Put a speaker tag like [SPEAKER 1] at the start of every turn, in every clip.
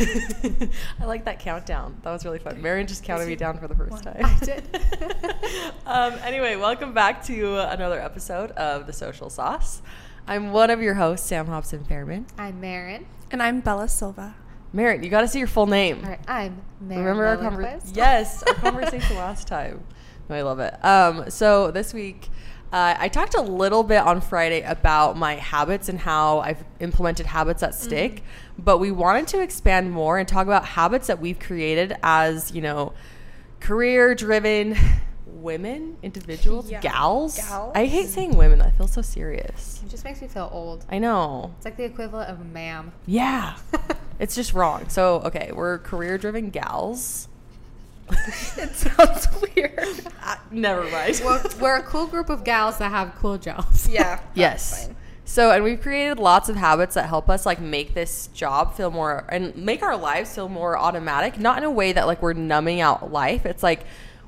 [SPEAKER 1] I like that countdown. That was really fun. Marion just counted me down for the first time.
[SPEAKER 2] I did.
[SPEAKER 1] um, anyway, welcome back to another episode of The Social Sauce. I'm one of your hosts, Sam Hobson Fairman.
[SPEAKER 2] I'm Maren.
[SPEAKER 3] And I'm Bella Silva.
[SPEAKER 1] Marion, you got to see your full name.
[SPEAKER 2] All right, I'm Maren.
[SPEAKER 1] Remember our conversation? Yes, our conversation last time. No, I love it. Um, so this week, uh, I talked a little bit on Friday about my habits and how I've implemented habits that stick, mm-hmm. But we wanted to expand more and talk about habits that we've created as, you know, career driven women, individuals, yeah. gals. gals. I hate saying women. I feel so serious.
[SPEAKER 2] It just makes me feel old.
[SPEAKER 1] I know.
[SPEAKER 2] It's like the equivalent of ma'am.
[SPEAKER 1] Yeah. it's just wrong. So, okay, we're career driven gals.
[SPEAKER 3] it sounds weird.
[SPEAKER 1] Uh, never mind.
[SPEAKER 2] We're, we're, a cool group of gals that have cool jobs.
[SPEAKER 3] Yeah.
[SPEAKER 1] yes. Fine. So, and we've created lots of habits that help us like make this job feel more and make our lives feel more automatic, not in a way that like we're numbing out life. It's like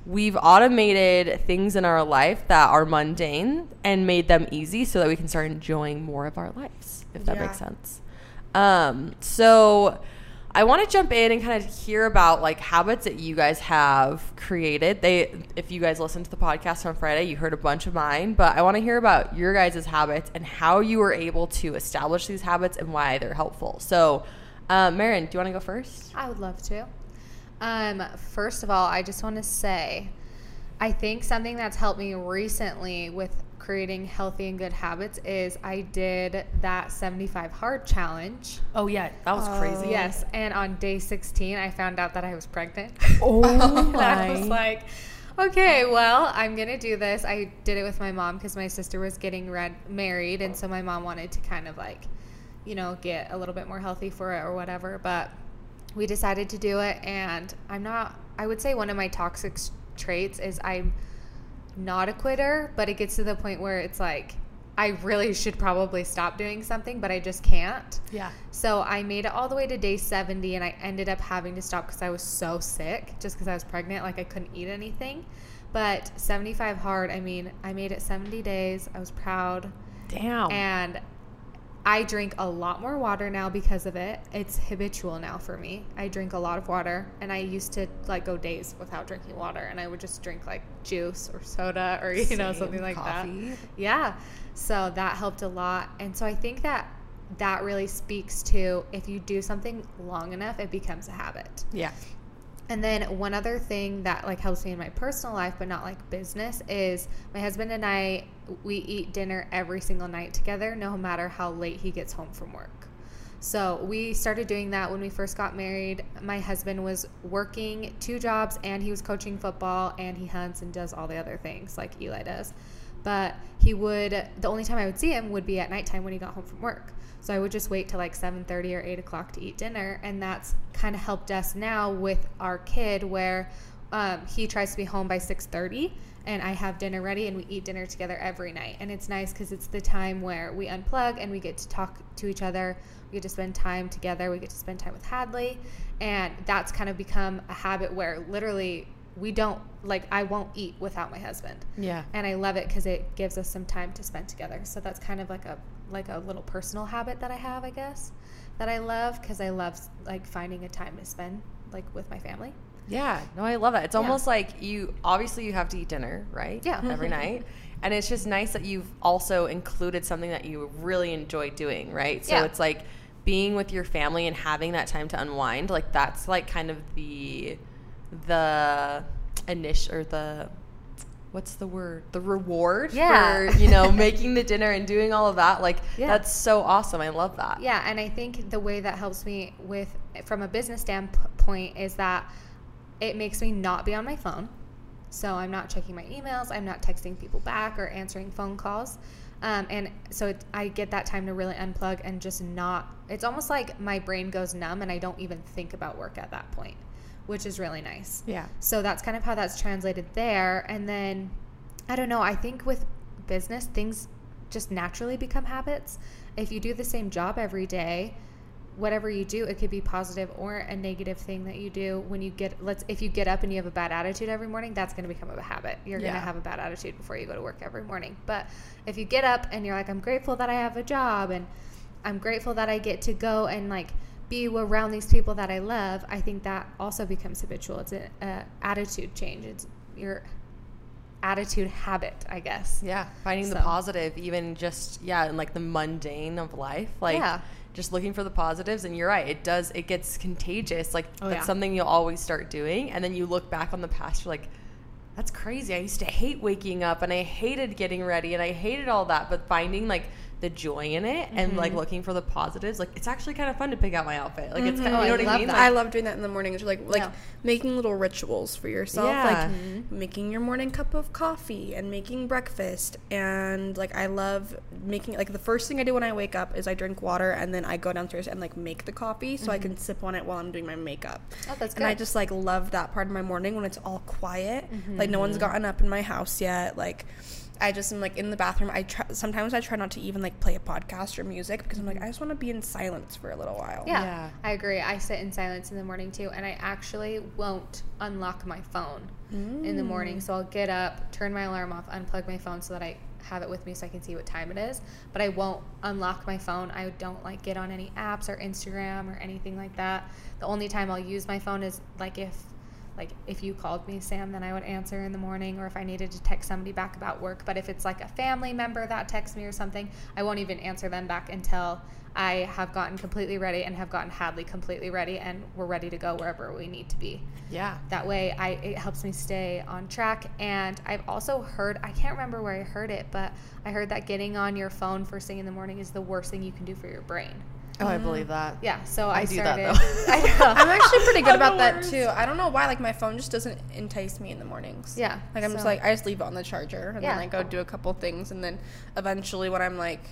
[SPEAKER 1] we've automated things in our life that are mundane and made them easy so that we can start enjoying more of our lives, if that yeah. makes sense. Um, so I want to jump in and kind of hear about like habits that you guys have created. They, if you guys listened to the podcast on Friday, you heard a bunch of mine, but I want to hear about your guys' habits and how you were able to establish these habits and why they're helpful. So, um, Maren, do you want to go first?
[SPEAKER 2] I would love to. Um, first of all, I just want to say, I think something that's helped me recently with creating healthy and good habits is I did that 75 hard challenge.
[SPEAKER 1] Oh yeah, that was crazy.
[SPEAKER 2] Um, yes, and on day 16 I found out that I was pregnant.
[SPEAKER 1] Oh my.
[SPEAKER 2] I was like, okay, well, I'm going to do this. I did it with my mom cuz my sister was getting red, married and so my mom wanted to kind of like, you know, get a little bit more healthy for it or whatever, but we decided to do it and i'm not i would say one of my toxic traits is i'm not a quitter but it gets to the point where it's like i really should probably stop doing something but i just can't.
[SPEAKER 1] Yeah.
[SPEAKER 2] So i made it all the way to day 70 and i ended up having to stop because i was so sick just because i was pregnant like i couldn't eat anything. But 75 hard i mean i made it 70 days i was proud.
[SPEAKER 1] Damn.
[SPEAKER 2] And I drink a lot more water now because of it. It's habitual now for me. I drink a lot of water and I used to like go days without drinking water and I would just drink like juice or soda or you Same, know something like coffee. that. Yeah. So that helped a lot. And so I think that that really speaks to if you do something long enough it becomes a habit.
[SPEAKER 1] Yeah.
[SPEAKER 2] And then one other thing that like helps me in my personal life but not like business is my husband and I we eat dinner every single night together no matter how late he gets home from work. So we started doing that when we first got married. My husband was working two jobs and he was coaching football and he hunts and does all the other things like Eli does. But he would the only time I would see him would be at nighttime when he got home from work. So I would just wait till like 7:30 or 8 o'clock to eat dinner, and that's kind of helped us now with our kid, where um, he tries to be home by 6:30, and I have dinner ready, and we eat dinner together every night. And it's nice because it's the time where we unplug and we get to talk to each other. We get to spend time together. We get to spend time with Hadley, and that's kind of become a habit where literally we don't like I won't eat without my husband.
[SPEAKER 1] Yeah.
[SPEAKER 2] And I love it cuz it gives us some time to spend together. So that's kind of like a like a little personal habit that I have, I guess, that I love because I love like finding a time to spend like with my family.
[SPEAKER 1] Yeah, no, I love it. It's yeah. almost like you obviously you have to eat dinner, right?
[SPEAKER 2] Yeah,
[SPEAKER 1] every night. And it's just nice that you've also included something that you really enjoy doing, right? So yeah. it's like being with your family and having that time to unwind. Like that's like kind of the the initial or the what's the word? The reward
[SPEAKER 2] yeah.
[SPEAKER 1] for you know making the dinner and doing all of that. Like yeah. that's so awesome. I love that.
[SPEAKER 2] Yeah and i think the way that helps me with from a business standpoint is that it makes me not be on my phone. So i'm not checking my emails. I'm not texting people back or answering phone calls. Um, and so it, i get that time to really unplug and just not it's almost like my brain goes numb and i don't even think about work at that point which is really nice.
[SPEAKER 1] Yeah.
[SPEAKER 2] So that's kind of how that's translated there. And then I don't know, I think with business, things just naturally become habits. If you do the same job every day, whatever you do, it could be positive or a negative thing that you do when you get let's if you get up and you have a bad attitude every morning, that's going to become a habit. You're yeah. going to have a bad attitude before you go to work every morning. But if you get up and you're like I'm grateful that I have a job and I'm grateful that I get to go and like be around these people that I love, I think that also becomes habitual. It's an uh, attitude change. It's your attitude habit, I guess.
[SPEAKER 1] Yeah, finding the positive, even just yeah, in like the mundane of life, like
[SPEAKER 2] Yeah.
[SPEAKER 1] just looking for the positives. And you're right, it does. It gets contagious. Like
[SPEAKER 2] Oh,
[SPEAKER 1] that's
[SPEAKER 2] yeah.
[SPEAKER 1] something you'll always start doing, and then you look back on the past, you're like, that's crazy. I used to hate waking up, and I hated getting ready, and I hated all that. But finding like the joy in it and
[SPEAKER 2] Mm-hmm.
[SPEAKER 1] like looking for the positives, like it's actually kind of fun to pick out my outfit. Like it's kind
[SPEAKER 2] Oh,
[SPEAKER 1] of, you
[SPEAKER 2] I
[SPEAKER 1] know what I mean? Like,
[SPEAKER 3] I love doing that in the mornings, like like
[SPEAKER 2] Yeah.
[SPEAKER 3] making little rituals for yourself,
[SPEAKER 1] Yeah.
[SPEAKER 3] like
[SPEAKER 2] Mm-hmm.
[SPEAKER 3] making your morning cup of coffee and making breakfast, and like I love making like the first thing I do when I wake up is I drink water and then I go downstairs and like make the coffee so I can sip on it while I'm doing my makeup.
[SPEAKER 2] Mm-hmm. Oh, that's good.
[SPEAKER 3] And I just like love that part of my morning when it's all quiet,
[SPEAKER 2] Mm-hmm.
[SPEAKER 3] like no one's gotten up in my house yet, like. I just am like in the bathroom. I try, sometimes I try not to even like play a podcast or music because I'm like I just want to be in silence for a little while.
[SPEAKER 2] Yeah,
[SPEAKER 1] Yeah.
[SPEAKER 2] I agree. I sit in silence in the morning too, and I actually won't unlock my phone in the morning. So I'll get up, turn my alarm off, unplug my phone so that I have it with me so I can see what time it is. But I won't unlock my phone. I don't like get on any apps or Instagram or anything like that. The only time I'll use my phone is like if like if you called me sam then i would answer in the morning or if i needed to text somebody back about work but if it's like a family member that texts me or something i won't even answer them back until i have gotten completely ready and have gotten hadley completely ready and we're ready to go wherever we need to be
[SPEAKER 1] yeah.
[SPEAKER 2] that way I it helps me stay on track and I've also heard I can't remember where I heard it but I heard that getting on your phone first thing in the morning is the worst thing you can do for your brain.
[SPEAKER 1] Oh, I believe that.
[SPEAKER 2] Yeah, so I,
[SPEAKER 1] I do that, though.
[SPEAKER 2] I,
[SPEAKER 3] I'm actually pretty good about that too. I don't know why. Like my phone just doesn't entice me in the mornings.
[SPEAKER 2] Yeah,
[SPEAKER 3] Like I'm just like I just leave it on the charger and
[SPEAKER 2] Yeah.
[SPEAKER 3] then I go do a couple things and then eventually when I'm like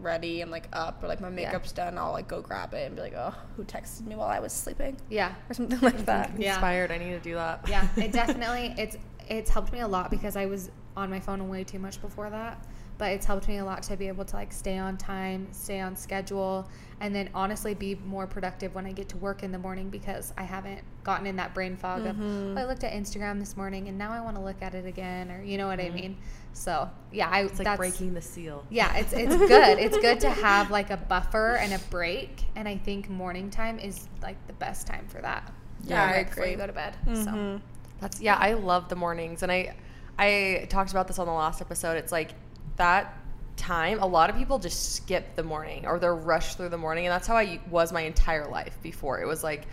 [SPEAKER 3] ready and like up or like my makeup's done, I'll like go grab it and be like, oh, who texted me while I was sleeping
[SPEAKER 2] yeah.
[SPEAKER 3] or something like that.
[SPEAKER 2] Yeah.
[SPEAKER 1] Inspired. I need to do that.
[SPEAKER 2] yeah, it definitely it's it's helped me a lot because I was on my phone way too much before that. But it's helped me a lot to be able to like stay on time, stay on schedule, and then honestly be more productive when I get to work in the morning because I haven't gotten in that brain fog of oh, I looked at Instagram this morning and now I want to look at it again or you know what I mean. So yeah, I
[SPEAKER 1] It's like breaking the seal.
[SPEAKER 2] Yeah, it's it's good. It's good to have like a buffer and a break, and I think morning time is like the best time for that.
[SPEAKER 3] Yeah, I
[SPEAKER 2] right before you
[SPEAKER 3] agree.
[SPEAKER 2] go to bed.
[SPEAKER 3] Mm-hmm.
[SPEAKER 2] So
[SPEAKER 1] That's yeah, I love the mornings and I I talked about this on the last episode. It's like that time a lot of people just skip the morning or they're rushed through the morning and that's how I was my entire life before. It was like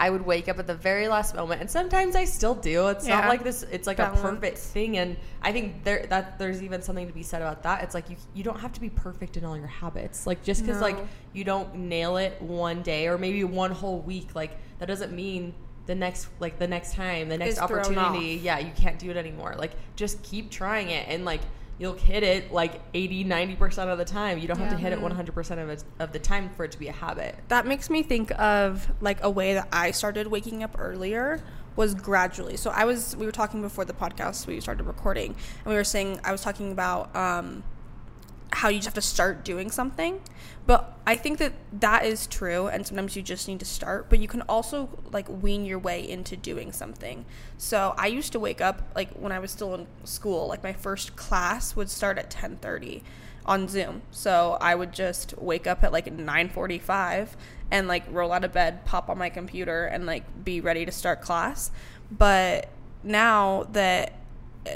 [SPEAKER 1] I would wake up at the very last moment and sometimes I still do. It's not like this it's like
[SPEAKER 3] Balance.
[SPEAKER 1] a perfect thing and I think there that there's even something to be said about that. It's like you you don't have to be perfect in all your habits. Like just cuz like you don't nail it one day or maybe one whole week like that doesn't mean the next like the next time the next opportunity yeah you can't do it anymore like just keep trying it and like you'll hit it like 80 90% of the time. You don't have to hit it 100% of it of the time for it to be a habit.
[SPEAKER 3] That makes me think of like a way that I started waking up earlier was gradually. So I was we were talking before the podcast we started recording and we were saying I was talking about um how you just have to start doing something. But I think that that is true and sometimes you just need to start, but you can also like wean your way into doing something. So I used to wake up like when I was still in school, like my first class would start at 10:30 on Zoom. So I would just wake up at like 9:45 and like roll out of bed, pop on my computer and like be ready to start class. But now that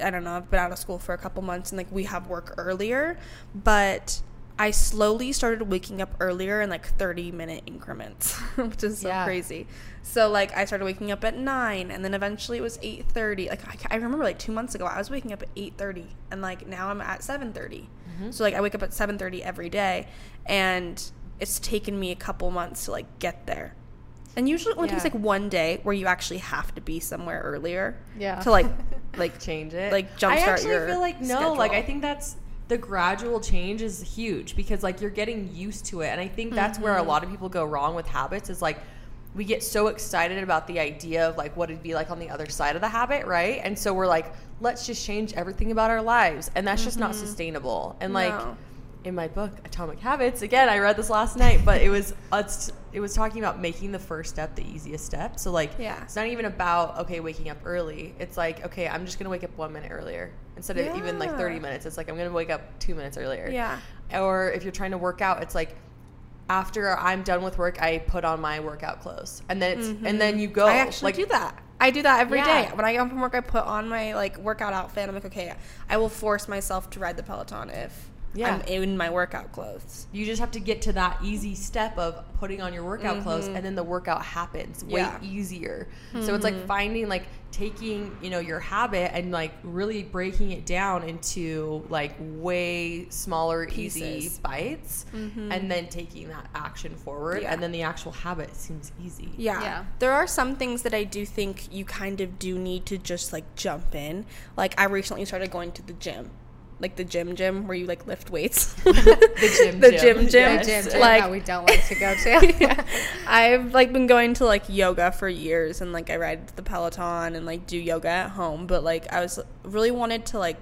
[SPEAKER 3] I don't know, I've been out of school for a couple months and like we have work earlier, but I slowly started waking up earlier in like 30 minute increments, which is so
[SPEAKER 1] Yeah.
[SPEAKER 3] crazy. So like I started waking up at 9 and then eventually it was 8:30. Like I, I remember like 2 months ago I was waking up at 8:30 and like now I'm at 7:30. Mm-hmm. So like I wake up at 7:30 every day and it's taken me a couple months to like get there. And usually it only takes like one day where you actually have to be somewhere earlier
[SPEAKER 2] Yeah.
[SPEAKER 3] to like like
[SPEAKER 1] change it
[SPEAKER 3] Like, jumpstart.
[SPEAKER 1] i
[SPEAKER 3] jumpstart
[SPEAKER 1] actually
[SPEAKER 3] your
[SPEAKER 1] feel like no like i think that's the gradual change is huge because like you're getting used to it and i think that's where
[SPEAKER 3] Mm-hmm.
[SPEAKER 1] a lot of people go wrong with habits is like we get so excited about the idea of like what it'd be like on the other side of the habit right and so we're like let's just change everything about our lives and that's just not sustainable and like
[SPEAKER 3] Mm-hmm. No.
[SPEAKER 1] In my book atomic habits again i read this last night but it was it was talking about making the first step the easiest step so like
[SPEAKER 3] Yeah.
[SPEAKER 1] it's not even about okay waking up early it's like okay i'm just gonna wake up one minute earlier instead of even like 30 minutes it's like i'm gonna wake up two minutes earlier
[SPEAKER 3] Yeah.
[SPEAKER 1] or if you're trying to work out it's like after I'm done with work, I put on my workout clothes, and then it's and then you go.
[SPEAKER 3] Mm-hmm. I actually
[SPEAKER 1] like,
[SPEAKER 3] do that. I do that every day.
[SPEAKER 1] Yeah.
[SPEAKER 3] When I come from work, I put on my like workout outfit. I'm like, okay, I will force myself to ride the Peloton if
[SPEAKER 1] Yeah.
[SPEAKER 3] I'm in my workout clothes.
[SPEAKER 1] You just have to get to that easy step of putting on your workout clothes, and then the workout happens way
[SPEAKER 3] Mm-hmm. Yeah. Mm-hmm.
[SPEAKER 1] easier. So it's like finding like taking you know your habit and like really breaking it down into like way smaller, easy
[SPEAKER 3] Pieces.
[SPEAKER 1] bites, and then taking that action forward,
[SPEAKER 3] Yeah.
[SPEAKER 1] and then the actual habit seems easy.
[SPEAKER 3] Yeah.
[SPEAKER 2] Yeah.
[SPEAKER 3] There are some things that I do think you kind of do need to just like jump in. Like I recently started going to the gym. Like the gym gym where you like lift weights.
[SPEAKER 1] The gym,
[SPEAKER 3] The gym gym.
[SPEAKER 1] Yes.
[SPEAKER 2] Gym, gym
[SPEAKER 3] Like-
[SPEAKER 2] we don't like to go to.
[SPEAKER 3] yeah. I've like been going to like yoga for years and like I ride the Peloton and like do yoga at home, but like I was really wanted to like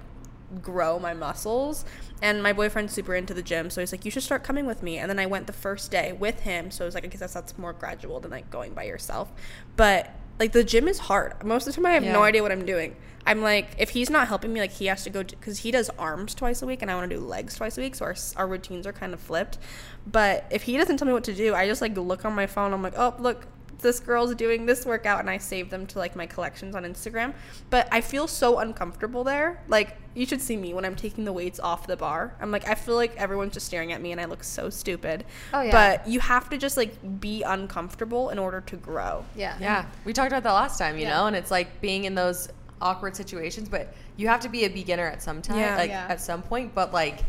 [SPEAKER 3] grow my muscles and my boyfriend's super into the gym, so he's like, You should start coming with me and then I went the first day with him, so it was like I guess that's, that's more gradual than like going by yourself. But like the gym is hard. Most of the time I have no idea what I'm doing. I'm like, if he's not helping me, like he has to go because he does arms twice a week and I want to do legs twice a week, so our, our routines are kind of flipped. But if he doesn't tell me what to do, I just like look on my phone. I'm like, oh look, this girl's doing this workout, and I save them to like my collections on Instagram. But I feel so uncomfortable there. Like you should see me when I'm taking the weights off the bar. I'm like, I feel like everyone's just staring at me, and I look so stupid.
[SPEAKER 2] Oh, yeah.
[SPEAKER 3] But you have to just like be uncomfortable in order to grow.
[SPEAKER 2] Yeah.
[SPEAKER 1] Yeah, we talked about that last time, you
[SPEAKER 2] Yeah.
[SPEAKER 1] know, and it's like being in those awkward situations, but you have to be a beginner at some time,
[SPEAKER 3] Yeah.
[SPEAKER 1] like
[SPEAKER 2] Yeah.
[SPEAKER 1] at some point. But like,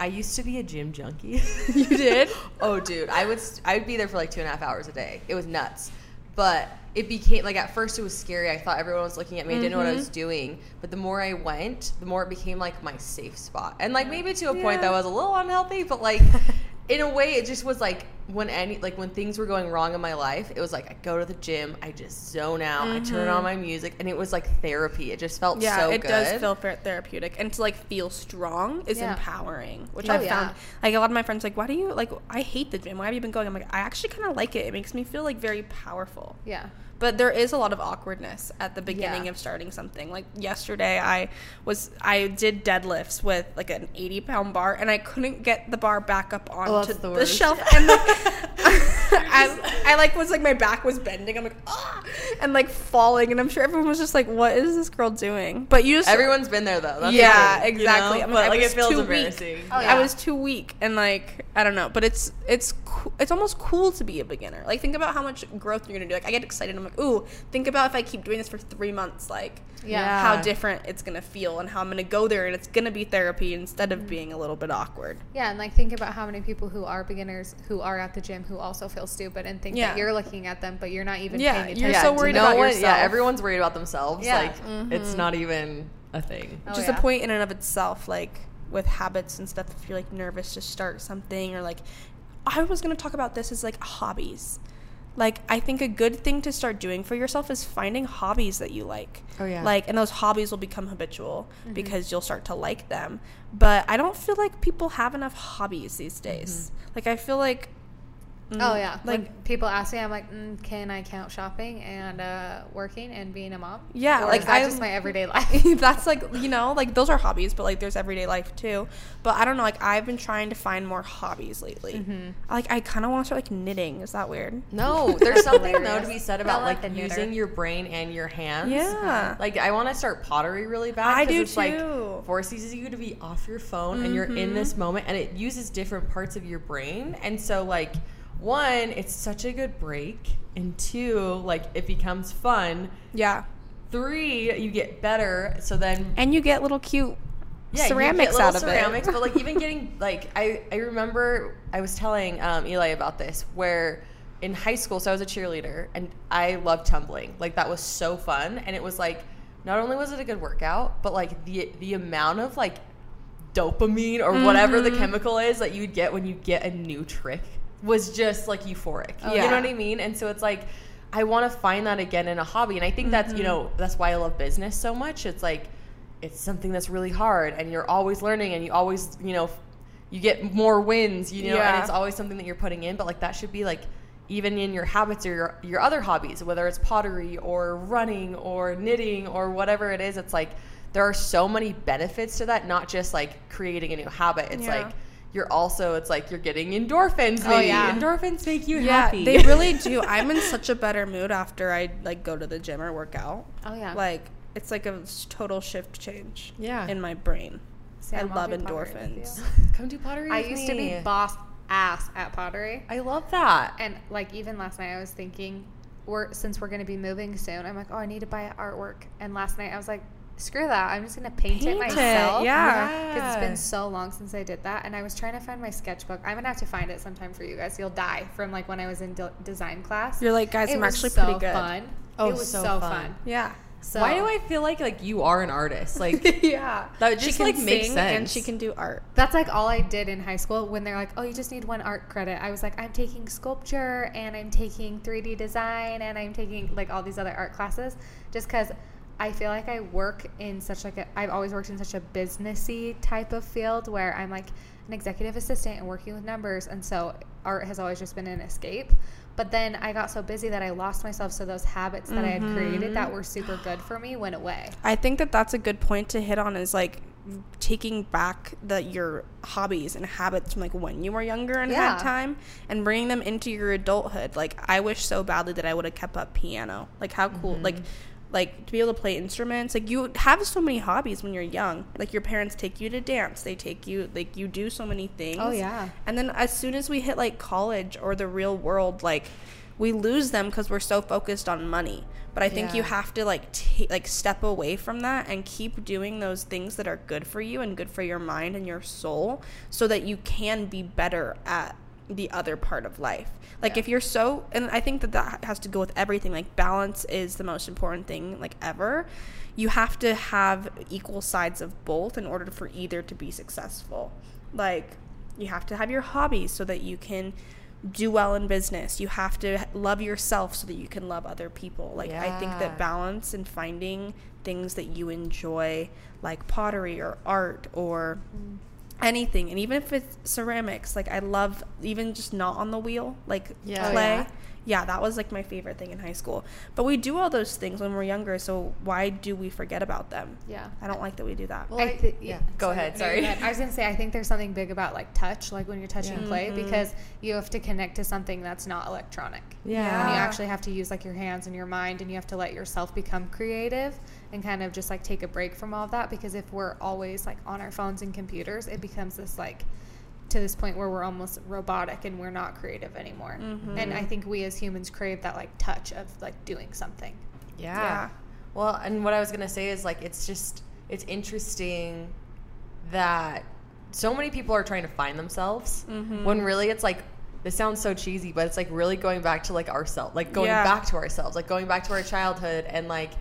[SPEAKER 1] I used to be a gym junkie.
[SPEAKER 3] You did?
[SPEAKER 1] oh, dude, I would I would be there for like two and a half hours a day. It was nuts, but it became like at first it was scary. I thought everyone was looking at me. I didn't know what I
[SPEAKER 3] Mm-hmm.
[SPEAKER 1] was doing. But the more I went, the more it became like my safe spot, and like maybe to a point
[SPEAKER 3] Yeah.
[SPEAKER 1] that was a little unhealthy, but like. In a way, it just was like when any like when things were going wrong in my life, it was like I go to the gym, I just zone out, I turn on my music, and it was like therapy. It just felt
[SPEAKER 3] Mm-hmm. Yeah,
[SPEAKER 1] so
[SPEAKER 3] it
[SPEAKER 1] good.
[SPEAKER 3] does feel therapeutic, and to like feel strong is
[SPEAKER 2] Yeah.
[SPEAKER 3] empowering, which
[SPEAKER 2] Oh,
[SPEAKER 3] I
[SPEAKER 2] yeah.
[SPEAKER 3] found. Like a lot of my friends, like, why do you like? I hate the gym. Why have you been going? I'm like, I actually kind of like it. It makes me feel like very powerful.
[SPEAKER 2] Yeah.
[SPEAKER 3] But there is a lot of awkwardness at the beginning
[SPEAKER 2] Yeah.
[SPEAKER 3] of starting something. Like yesterday, I was I did deadlifts with like an 80 pound bar, and I couldn't get the bar back up onto
[SPEAKER 1] That's the
[SPEAKER 3] the, shelf. And like, I, I like was like my back was bending. I'm like ah, and like falling, and I'm sure everyone was just like, "What is this girl doing?" But you just
[SPEAKER 1] Everyone's been there though. That's
[SPEAKER 3] yeah,
[SPEAKER 1] thing, you
[SPEAKER 3] exactly.
[SPEAKER 1] know?
[SPEAKER 3] I mean,
[SPEAKER 1] but
[SPEAKER 3] I
[SPEAKER 1] like
[SPEAKER 3] was
[SPEAKER 1] it feels
[SPEAKER 3] too
[SPEAKER 1] embarrassing.
[SPEAKER 3] Weak.
[SPEAKER 2] Oh, yeah.
[SPEAKER 3] I was too weak, and like I don't know, but it's it's coo- it's almost cool to be a beginner. Like think about how much growth you're gonna do. Like I get excited. I'm like, ooh, think about if I keep doing this for three months, like
[SPEAKER 2] Yeah.
[SPEAKER 3] how different it's gonna feel, and how I'm gonna go there, and it's gonna be therapy instead of mm-hmm. being a little bit awkward.
[SPEAKER 2] Yeah, and like think about how many people who are beginners who are at the gym who also feel stupid and think
[SPEAKER 3] Yeah.
[SPEAKER 2] that you're looking at them, but you're not even
[SPEAKER 3] Yeah,
[SPEAKER 2] paying
[SPEAKER 3] you're so worried
[SPEAKER 2] them.
[SPEAKER 3] about
[SPEAKER 1] one-
[SPEAKER 3] yourself.
[SPEAKER 1] Yeah, everyone's worried about themselves.
[SPEAKER 2] Yeah.
[SPEAKER 1] Like it's mm-hmm. not even a thing.
[SPEAKER 2] Oh,
[SPEAKER 3] just
[SPEAKER 2] yeah.
[SPEAKER 3] a point in and of itself like with habits and stuff if you're like nervous to start something or like i was going to talk about this as like hobbies. Like i think a good thing to start doing for yourself is finding hobbies that you like.
[SPEAKER 1] Oh, yeah.
[SPEAKER 3] like and those hobbies will become habitual mm-hmm. because you'll start to like them. But i don't feel like people have enough hobbies these days. Mm-hmm. Like i feel like
[SPEAKER 2] Oh yeah,
[SPEAKER 3] like
[SPEAKER 2] when people ask me, I'm like, mm, can I count shopping and uh, working and being a mom?
[SPEAKER 3] Yeah,
[SPEAKER 2] Or
[SPEAKER 3] like,
[SPEAKER 2] is that
[SPEAKER 3] I-
[SPEAKER 2] just my everyday life.
[SPEAKER 3] that's like you know like those are hobbies but like there's everyday life too but i don't know like i've been trying to find more hobbies lately
[SPEAKER 2] Mm-hmm.
[SPEAKER 3] like i kind of want to start like knitting is that weird
[SPEAKER 1] No, there's something though to be said about
[SPEAKER 2] like
[SPEAKER 1] like using your brain and your hands.
[SPEAKER 3] Yeah.
[SPEAKER 1] Like I want to start pottery really bad.
[SPEAKER 3] I
[SPEAKER 1] 'cause
[SPEAKER 3] do
[SPEAKER 1] it's like
[SPEAKER 3] too. Mm-hmm.
[SPEAKER 1] forces you to be off your phone and you're in this moment and it uses different parts of your brain. And so like one, it's such a good break. And two, like it becomes fun.
[SPEAKER 3] yeah
[SPEAKER 1] Three, you get better. So then
[SPEAKER 3] and you get little cute
[SPEAKER 1] yeah, you
[SPEAKER 3] ceramics
[SPEAKER 1] get little
[SPEAKER 3] out of
[SPEAKER 1] ceramics,
[SPEAKER 3] it
[SPEAKER 1] but like even getting like I I remember I was telling um, Eli about this where in high school, so I was a cheerleader and I loved tumbling. Like that was so fun, and it was like not only was it a good workout, but like the the amount of like dopamine or whatever
[SPEAKER 3] Mm-hmm.
[SPEAKER 1] the chemical is that you would get when you get a new trick was just like euphoric. You
[SPEAKER 3] Yeah.
[SPEAKER 1] know what I mean? And so it's like I want to find that again in a hobby, and I think that's
[SPEAKER 3] Mm-hmm.
[SPEAKER 1] you know that's why I love business so much. It's like it's something that's really hard, and you're always learning, and you always you know you get more wins, you know, and it's always something that you're putting in. But like that should be like even in your habits or your your other hobbies, whether it's pottery or running or knitting or whatever it is. It's like there are so many benefits to that, not just like creating a new habit. It's
[SPEAKER 3] Yeah.
[SPEAKER 1] like you're also it's like you're getting endorphins.
[SPEAKER 2] Oh,
[SPEAKER 1] Maybe.
[SPEAKER 2] yeah.
[SPEAKER 1] endorphins make you
[SPEAKER 3] Yeah,
[SPEAKER 1] happy.
[SPEAKER 3] they really do. I'm in such a better mood after I like go to the gym or work out.
[SPEAKER 2] Oh yeah.
[SPEAKER 3] Like it's like a total shift change.
[SPEAKER 1] Yeah.
[SPEAKER 3] In my brain.
[SPEAKER 2] Sam,
[SPEAKER 3] I love
[SPEAKER 2] do pottery with you.
[SPEAKER 3] endorphins.
[SPEAKER 1] Come do pottery.
[SPEAKER 2] I
[SPEAKER 1] with
[SPEAKER 2] used to be boss ass at pottery.
[SPEAKER 1] I love that.
[SPEAKER 2] And like even last night, I was thinking, we're since we're gonna be moving soon, I'm like, oh, I need to buy artwork. And last night, I was like, screw that, I'm just gonna paint,
[SPEAKER 3] Paint
[SPEAKER 2] it
[SPEAKER 3] it,
[SPEAKER 2] myself.
[SPEAKER 3] yeah.
[SPEAKER 2] because it's
[SPEAKER 1] Yeah.
[SPEAKER 2] been so long since I did that. And I was trying to find my sketchbook. I'm gonna have to find it sometime for you guys. You'll die from like when I was in de- design class.
[SPEAKER 3] You're like, guys,
[SPEAKER 2] it
[SPEAKER 3] I'm actually
[SPEAKER 2] so
[SPEAKER 3] pretty good.
[SPEAKER 2] Fun.
[SPEAKER 1] Oh,
[SPEAKER 2] it was
[SPEAKER 1] so
[SPEAKER 2] so,
[SPEAKER 1] fun.
[SPEAKER 2] fun.
[SPEAKER 3] Yeah.
[SPEAKER 2] So
[SPEAKER 1] Why do I feel like like you are an artist? Like
[SPEAKER 3] yeah.
[SPEAKER 1] That just, like, makes
[SPEAKER 3] and
[SPEAKER 1] sense.
[SPEAKER 3] she can do art.
[SPEAKER 2] That's like all I did in high school when they're like, oh, you just need one art credit. I was like, I'm taking sculpture and I'm taking 3D design and I'm taking like all these other art classes just because I feel like I work in such like a, I've always worked in such a businessy type of field where I'm like an executive assistant and working with numbers. And so art has always just been an escape. But then I got so busy that I lost myself. So those habits that I had created that were super good for me went away.
[SPEAKER 3] I think that that's a good point to hit on is like taking back the your hobbies and habits from like when you were younger and
[SPEAKER 2] Yeah.
[SPEAKER 3] had time and bringing them into your adulthood. Like I wish so badly that I would have kept up piano. Like how cool
[SPEAKER 2] Mm-hmm.
[SPEAKER 3] like like to be able to play instruments. Like you have so many hobbies when you're young. Like your parents take you to dance. They take you like you do so many things.
[SPEAKER 2] Oh, yeah.
[SPEAKER 3] And then as soon as we hit like college or the real world like we lose them because we're so focused on money. But I think you have to like ta- like step away from that and keep doing those things that are good for you and good for your mind and your soul so that you can be better at the other part of life. Like
[SPEAKER 2] Yeah.
[SPEAKER 3] if you're so and I think that that has to go with everything. Like balance is the most important thing like ever. You have to have equal sides of both in order for either to be successful. Like you have to have your hobbies so that you can do well in business. You have to love yourself so that you can love other people. Like I think that balance and finding things that you enjoy like pottery or art or mm. Anything and even if it's ceramics like i love even just not on the wheel like
[SPEAKER 1] Yeah. Oh,
[SPEAKER 3] clay
[SPEAKER 2] yeah?
[SPEAKER 3] yeah that was like my favorite thing in high school but we do all those things when we're younger so why do we forget about them
[SPEAKER 2] Yeah.
[SPEAKER 3] i don't like that we do that
[SPEAKER 1] Well,
[SPEAKER 2] I
[SPEAKER 1] I-
[SPEAKER 2] thi-
[SPEAKER 1] yeah. Go ahead, sorry.
[SPEAKER 2] go. I was gonna say I think there's something big about like touch, like when you're touching
[SPEAKER 1] Yeah.
[SPEAKER 2] clay,
[SPEAKER 3] Mhm.
[SPEAKER 2] because you have to connect to something that's not electronic.
[SPEAKER 1] Yeah.
[SPEAKER 2] And you actually have to use like your hands and your mind, and you have to let yourself become creative and kind of just like take a break from all of that. Because if we're always like on our phones and computers, it becomes this like to this point where we're almost robotic and we're not creative anymore.
[SPEAKER 3] Mhm.
[SPEAKER 2] And I think we as humans crave that like touch of like doing something.
[SPEAKER 1] Yeah.
[SPEAKER 3] Yeah.
[SPEAKER 1] Well, and what I was gonna say is like it's just it's interesting that so many people are trying to find themselves
[SPEAKER 3] Mhm.
[SPEAKER 1] when really it's like this sounds so cheesy, but it's like really going back to like ourselves, like going
[SPEAKER 3] Yeah.
[SPEAKER 1] back to ourselves, like going back to our childhood, and like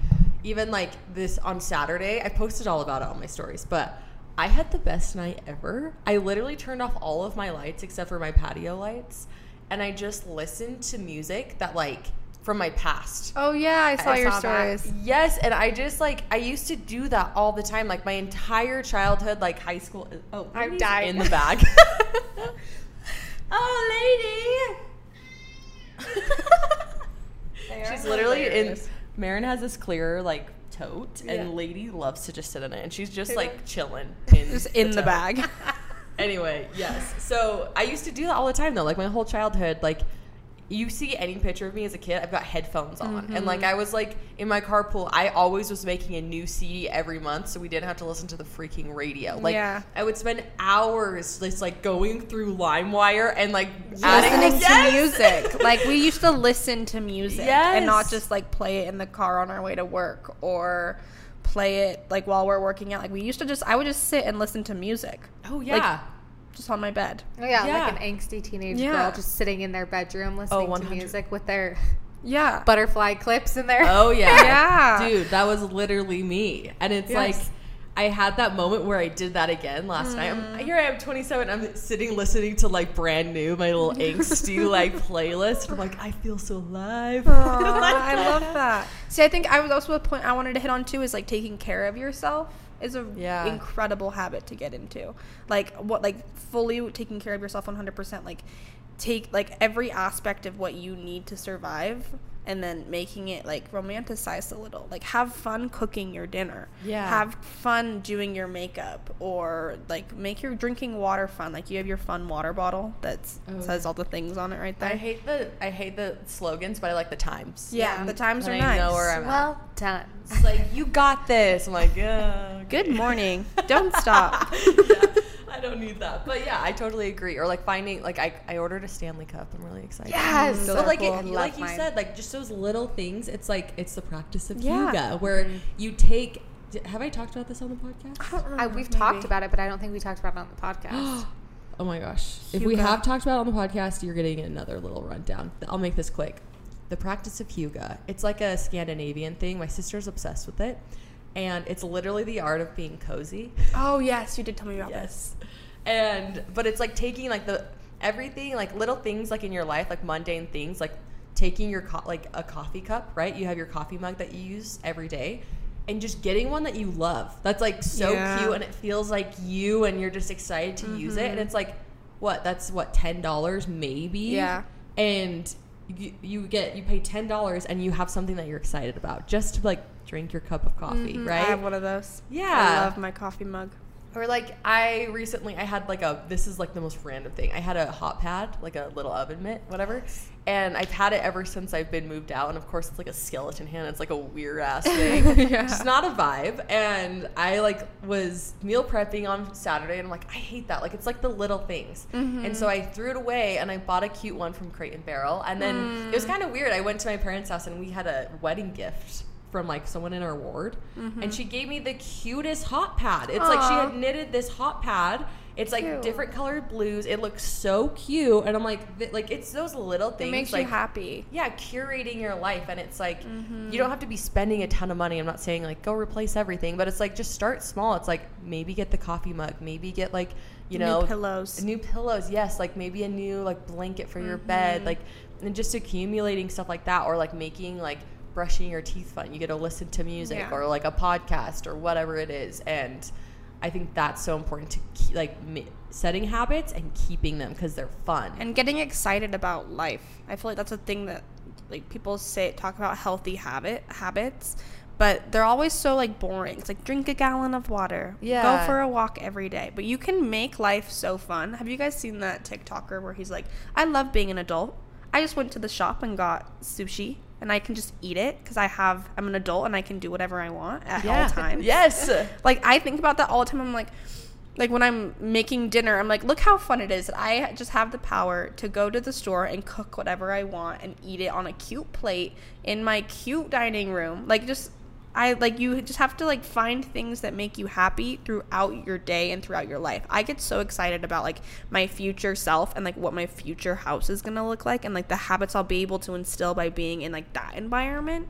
[SPEAKER 1] even like this on Saturday, I posted all about it on my stories, but. I had the best night ever. I literally turned off all of my lights except for my patio lights, and I just listened to music that like from my past.
[SPEAKER 3] oh yeah i saw
[SPEAKER 2] I
[SPEAKER 3] your
[SPEAKER 2] saw that.
[SPEAKER 3] stories
[SPEAKER 1] Yes, and I just like I used to do that all the time, like my entire childhood, like high school. Oh, Lady's
[SPEAKER 2] died.
[SPEAKER 1] in the bag. oh, lady. She's literally in. Maren has this clear like tote,
[SPEAKER 3] Yeah.
[SPEAKER 1] and Lady loves to just sit in it, and she's just like chilling in
[SPEAKER 3] just in the
[SPEAKER 1] tote.
[SPEAKER 3] bag
[SPEAKER 1] Anyway, yes. So I used to do that all the time though. Like my whole childhood, like you see any picture of me as a kid, I've got headphones on. And like mm-hmm. I was like in my carpool, I always was making a new CD every month so we didn't have to listen to the freaking radio. Like
[SPEAKER 3] Yeah.
[SPEAKER 1] I would spend hours just like going through LimeWire and like adding
[SPEAKER 3] listening
[SPEAKER 1] Yes!
[SPEAKER 3] to music like we used to listen to music and not just like play it in the car on our way to work or play it like while we're working out like we used to just i would just sit and listen to music
[SPEAKER 1] Oh yeah.
[SPEAKER 3] Just on my bed
[SPEAKER 2] Oh yeah,
[SPEAKER 1] Yeah.
[SPEAKER 2] like an angsty teenage
[SPEAKER 3] Yeah.
[SPEAKER 2] girl just sitting in their bedroom listening to music with their
[SPEAKER 3] yeah
[SPEAKER 2] butterfly clips in there.
[SPEAKER 1] Oh yeah.
[SPEAKER 3] Yeah.
[SPEAKER 1] Dude, that was literally me. And it's
[SPEAKER 2] Yes.
[SPEAKER 1] like I had that moment where I did that again last night.
[SPEAKER 3] Mm.
[SPEAKER 1] I'm, here I am 27. I'm sitting listening to like brand new my little angsty like playlist. I'm like I feel so alive.
[SPEAKER 3] Aw, I love that. See, I think I was also a point I wanted to hit on too is like taking care of yourself is a
[SPEAKER 1] Yeah.
[SPEAKER 3] incredible habit to get into. Like what like fully taking care of yourself 100%. Like take like every aspect of what you need to survive and then making it like romanticized a little. Like have fun cooking your dinner.
[SPEAKER 1] Yeah.
[SPEAKER 3] Have fun doing your makeup or like make your drinking water fun. Like you have your fun water bottle that
[SPEAKER 1] Oh,
[SPEAKER 3] says all the things on it right there.
[SPEAKER 1] I hate the I hate the slogans, but I like the times.
[SPEAKER 3] yeah, the times
[SPEAKER 1] And
[SPEAKER 3] are
[SPEAKER 1] I
[SPEAKER 3] nice.
[SPEAKER 1] know where I'm at.
[SPEAKER 2] Well done.
[SPEAKER 1] It's like you got this. I'm like, yeah. okay."
[SPEAKER 3] Good morning. Don't stop.
[SPEAKER 1] yeah, I don't need that. But yeah, I totally agree. Or like finding like I, I ordered a Stanley Cup. I'm really excited.
[SPEAKER 2] Yes,
[SPEAKER 3] those
[SPEAKER 1] But
[SPEAKER 3] are
[SPEAKER 1] like
[SPEAKER 3] cool.
[SPEAKER 1] it,
[SPEAKER 2] Love
[SPEAKER 1] like you
[SPEAKER 2] mine.
[SPEAKER 1] said, like just those little things. It's like it's the practice of
[SPEAKER 3] Yeah.
[SPEAKER 1] yoga where mm-hmm. you take. Have I talked about this on the podcast?
[SPEAKER 2] I, we've talked about it, but I don't think we talked about it on the podcast.
[SPEAKER 1] Oh my gosh. If we have talked about it on the podcast, you're getting another little rundown. I'll make this quick. The practice of hygge. It's like a Scandinavian thing. My sister's obsessed with it. And it's literally the art of being cozy.
[SPEAKER 3] Oh yes, you did tell me about this.
[SPEAKER 1] Yes. And but it's like taking like the everything like little things like in your life like mundane things like taking your co- like a coffee cup, right? You have your coffee mug that you use every day and just getting one that you love. That's like so
[SPEAKER 3] Yeah.
[SPEAKER 1] cute and it feels like you and you're just excited to use it and mm-hmm. it's like what? That's what $10 maybe.
[SPEAKER 3] Yeah.
[SPEAKER 1] And you, you get you pay $10 and you have something that you're excited about just to like drink your cup of coffee,
[SPEAKER 3] Mhm.
[SPEAKER 1] right?
[SPEAKER 3] I have one of those.
[SPEAKER 1] Yeah.
[SPEAKER 3] I love my coffee mug.
[SPEAKER 1] Or like I recently I had like a this is like the most random thing. I had a hot pad, like a little oven mitt, whatever. And I've had it ever since I've been moved out. And of course it's like a skeleton hand. It's like a weird ass thing.
[SPEAKER 3] Yeah.
[SPEAKER 1] It's not a vibe. And I like was meal prepping on Saturday and I'm like, I hate that. Like it's like the little things. Mm-hmm. And so I threw it away and I bought a cute one from Crate and Barrel. And then it was mm. kind of weird. I went to my parents' house and we had a wedding gift from like someone in our ward and she gave me the cutest hot pad. It's like she had knitted this hot pad. It's like different colored blues. It looks so cute, and I'm like, th- like it's those little things.
[SPEAKER 3] It makes
[SPEAKER 1] like,
[SPEAKER 3] you happy.
[SPEAKER 1] Yeah, curating your life, and it's like
[SPEAKER 3] Mm-hmm.
[SPEAKER 1] you don't have to be spending a ton of money. I'm not saying like go replace everything, but it's like just start small. It's like maybe get the coffee mug, maybe get like you know New
[SPEAKER 3] pillows.
[SPEAKER 1] new pillows. Yes, like maybe a new like blanket for your
[SPEAKER 3] Mm-hmm.
[SPEAKER 1] bed, like and just accumulating stuff like that, or like making like brushing your teeth fun. You get to listen to music
[SPEAKER 3] Yeah.
[SPEAKER 1] or like a podcast or whatever it is, and I think that's so important to keep, like setting habits and keeping them because they're fun.
[SPEAKER 3] and getting excited about life. I feel like that's a thing that like people say talk about healthy habit habits, but they're always so like boring. It's like drink a gallon of water,
[SPEAKER 1] Yeah.
[SPEAKER 3] go for a walk every day. But you can make life so fun. Have you guys seen that TikToker where he's like, "I love being an adult. I just went to the shop and got sushi." And I can just eat it because I have I'm an adult and I can do whatever I want at all times.
[SPEAKER 1] yes.
[SPEAKER 3] Like I think about that all the time. I'm like, like when I'm making dinner, I'm like, look how fun it is that I just have the power to go to the store and cook whatever I want and eat it on a cute plate in my cute dining room. Like just I like you just have to like find things that make you happy throughout your day and throughout your life. I get so excited about like my future self and like what my future house is going to look like and like the habits I'll be able to instill by being in like that environment.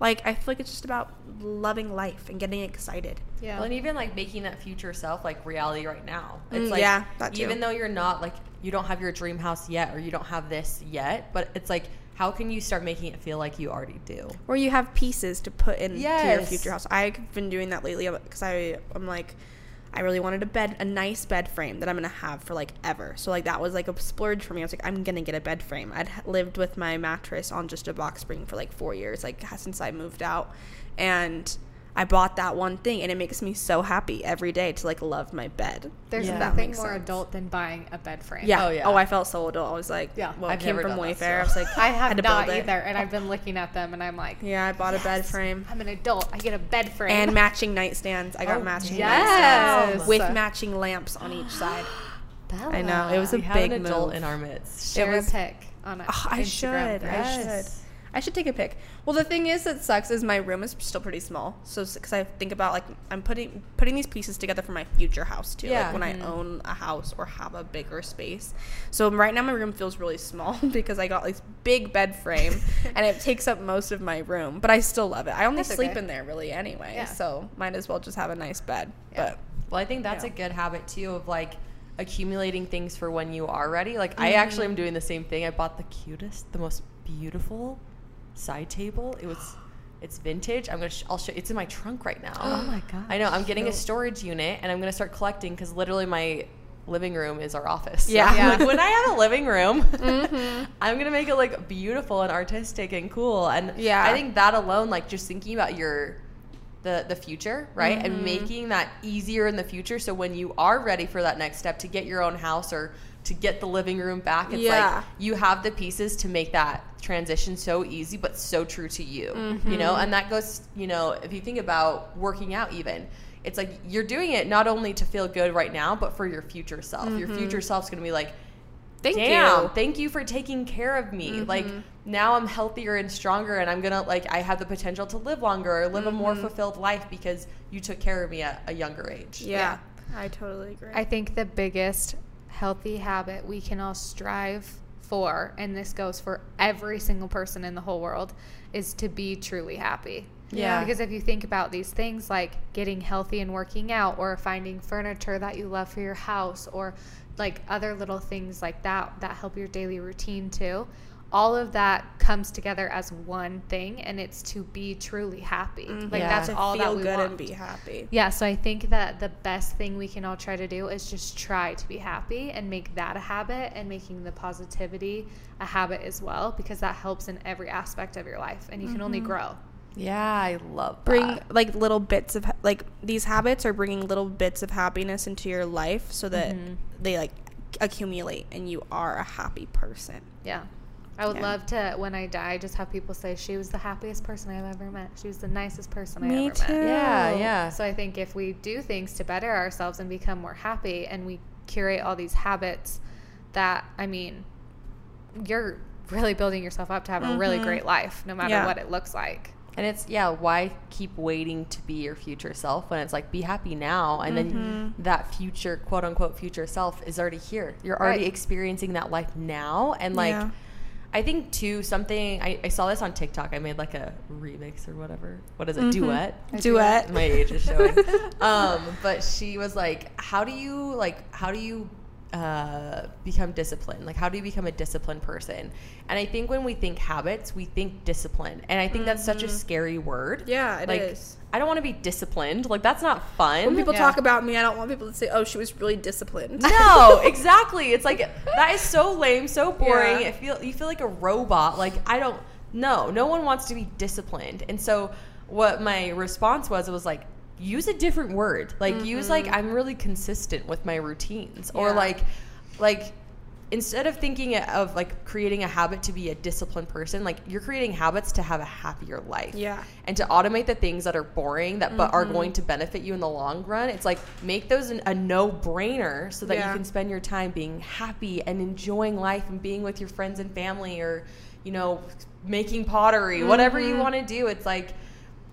[SPEAKER 3] Like I feel like it's just about loving life and getting excited.
[SPEAKER 2] Yeah.
[SPEAKER 1] Well, and even like making that future self like reality right now. It's
[SPEAKER 3] Mm,
[SPEAKER 1] like
[SPEAKER 3] yeah, that too.
[SPEAKER 1] even though you're not like you don't have your dream house yet or you don't have this yet, but it's like how can you start making it feel like you already do?
[SPEAKER 3] Or you have pieces to put into your future house. I've been doing that lately because I I'm like I really wanted a bed, a nice bed frame that I'm gonna have for like ever. So like that was like a splurge for me. I was like, I'm gonna get a bed frame. I'd lived with my mattress on just a box spring for like four years, like since I moved out, and I bought that one thing, and it makes me so happy every day to like love my bed.
[SPEAKER 2] There's
[SPEAKER 1] Yeah.
[SPEAKER 2] Nothing more
[SPEAKER 3] sense.
[SPEAKER 2] adult than buying a bed frame.
[SPEAKER 3] Yeah.
[SPEAKER 1] Oh, yeah. Oh.
[SPEAKER 3] I felt so adult. I was like,
[SPEAKER 2] Yeah.
[SPEAKER 3] Well,
[SPEAKER 1] I've
[SPEAKER 3] came from Wayfair. I was like,
[SPEAKER 2] I have
[SPEAKER 3] had to
[SPEAKER 2] not
[SPEAKER 3] build it.
[SPEAKER 2] either, and I've been looking at them, and I'm like,
[SPEAKER 3] Yeah, I bought a bed frame
[SPEAKER 2] I'm an adult. I get a bed frame
[SPEAKER 3] and matching nightstands. I got
[SPEAKER 1] Oh,
[SPEAKER 3] matching
[SPEAKER 2] yes.
[SPEAKER 3] nightstands with matching lamps on each side.
[SPEAKER 2] Bella.
[SPEAKER 3] I know, it was a
[SPEAKER 1] we have
[SPEAKER 3] big
[SPEAKER 1] an adult
[SPEAKER 3] move.
[SPEAKER 1] in our midst.
[SPEAKER 2] share
[SPEAKER 3] it was-
[SPEAKER 2] a pic on a
[SPEAKER 3] Oh, I
[SPEAKER 2] Instagram
[SPEAKER 3] should.
[SPEAKER 2] thread.
[SPEAKER 3] I should. I should take a pic. Well, the thing is that sucks is my room is still pretty small. So because I think about like I'm putting putting these pieces together for my future house too.
[SPEAKER 1] Yeah.
[SPEAKER 3] Like when I mm-hmm. own a house or have a bigger space. So right now my room feels really small because I got this big bed frame and it takes up most of my room. But I still love it. I only
[SPEAKER 2] That's
[SPEAKER 3] sleep
[SPEAKER 2] okay.
[SPEAKER 3] in there really anyway.
[SPEAKER 2] Yeah.
[SPEAKER 3] So might as well just have a nice bed.
[SPEAKER 2] Yeah.
[SPEAKER 1] Well, I think that's
[SPEAKER 3] Yeah.
[SPEAKER 1] a good habit too of like accumulating things for when you are ready. Like I mm-hmm. actually am doing the same thing. I bought the cutest, the most beautiful side table. It was it's vintage. I'm gonna sh- I'll show. It's in my trunk right now.
[SPEAKER 2] Oh my god.
[SPEAKER 1] I know. I'm getting a storage unit, and I'm gonna start collecting because literally my living room is our office. So,
[SPEAKER 3] Yeah.
[SPEAKER 2] Yeah.
[SPEAKER 1] like, when I have a living room, I'm gonna make it like beautiful and artistic and cool. And
[SPEAKER 3] Yeah.
[SPEAKER 1] I think that alone, like just thinking about your the the future, right,
[SPEAKER 3] Mm-hmm.
[SPEAKER 1] and making that easier in the future. So when you are ready for that next step to get your own house or to get the living room back, it's
[SPEAKER 3] Yeah.
[SPEAKER 1] like you have the pieces to make that transition so easy but so true to you you
[SPEAKER 3] Mm-hmm.
[SPEAKER 1] know and that goes you know if you think about working out even it's like you're doing it not only to feel good right now but for your future self your future self's gonna be like
[SPEAKER 3] Mm-hmm. Thank
[SPEAKER 1] damn
[SPEAKER 3] you. Mm-hmm.
[SPEAKER 1] thank you for taking care of me like now i'm healthier and stronger and i'm gonna like i have the potential to live longer or live a more fulfilled life because you took care of me at a younger age
[SPEAKER 3] Mm-hmm. Yeah. I totally agree.
[SPEAKER 2] I think the biggest healthy habit we can all strive for, and this goes for every single person in the whole world, is to be truly happy.
[SPEAKER 1] Yeah.
[SPEAKER 2] Because if you think about these things like getting healthy and working out, or finding furniture that you love for your house, or like other little things like that that help your daily routine too, all of that comes together as one thing, and it's to be truly happy. Like
[SPEAKER 1] Yeah.
[SPEAKER 2] that's
[SPEAKER 3] to
[SPEAKER 2] all
[SPEAKER 3] feel
[SPEAKER 2] that we
[SPEAKER 3] good
[SPEAKER 2] want.
[SPEAKER 3] and be happy.
[SPEAKER 2] Yeah, so I think that the best thing we can all try to do is just try to be happy and make that a habit and making the positivity a habit as well because that helps in every aspect of your life and you can only grow.
[SPEAKER 1] yeah i love that.
[SPEAKER 3] Bring like little bits of like these habits are bringing little bits of happiness into your life so that
[SPEAKER 2] Mm-hmm.
[SPEAKER 3] they like accumulate and you are a happy person.
[SPEAKER 2] Yeah. I would
[SPEAKER 3] Yeah.
[SPEAKER 2] love to, when I die, just have people say she was the happiest person I've ever met. She was the nicest person I
[SPEAKER 3] Me
[SPEAKER 2] ever
[SPEAKER 3] too.
[SPEAKER 2] met.
[SPEAKER 1] yeah yeah
[SPEAKER 2] So I think if we do things to better ourselves and become more happy and we curate all these habits that, I mean, you're really building yourself up to have a really mm-hmm. great life no matter
[SPEAKER 3] Yeah.
[SPEAKER 2] what it looks like.
[SPEAKER 1] And it's yeah, why keep waiting to be your future self when it's like be happy now and then mm-hmm. that future quote unquote future self is already here. You're already
[SPEAKER 2] Right.
[SPEAKER 1] experiencing that life now and like
[SPEAKER 3] Yeah.
[SPEAKER 1] I think too something I, I saw this on TikTok. I made like a remix or whatever. What is it? Duet.
[SPEAKER 2] A
[SPEAKER 3] Duet.
[SPEAKER 1] My age is showing. um, but she was like, "How do you like? How do you uh, become disciplined? Like, how do you become a disciplined person?" And I think when we think habits, we think discipline, and I think that's such a scary word.
[SPEAKER 3] Mm-hmm. Yeah, it
[SPEAKER 1] like,
[SPEAKER 3] is.
[SPEAKER 1] I don't want to be disciplined. Like, that's not fun.
[SPEAKER 3] When people
[SPEAKER 2] Yeah.
[SPEAKER 3] talk about me, I don't want people to say, "Oh, she was really disciplined."
[SPEAKER 1] no, exactly. It's like that is so lame, so boring.
[SPEAKER 3] Yeah.
[SPEAKER 1] It feel you feel like a robot. Like I don't. No, no one wants to be disciplined. And so what my response was, it was like use a different word. Like use like I'm really consistent with my routines, or
[SPEAKER 3] Mm-hmm.
[SPEAKER 1] Like like instead of thinking of like creating a habit to be a disciplined person like you're creating habits to have a happier life
[SPEAKER 3] Yeah.
[SPEAKER 1] and to automate the things that are boring that but are going to benefit you in the long run it's like make those an, a no-brainer so that
[SPEAKER 3] Yeah.
[SPEAKER 1] you can spend your time being happy and enjoying life and being with your friends and family or you know making pottery whatever you want to do it's like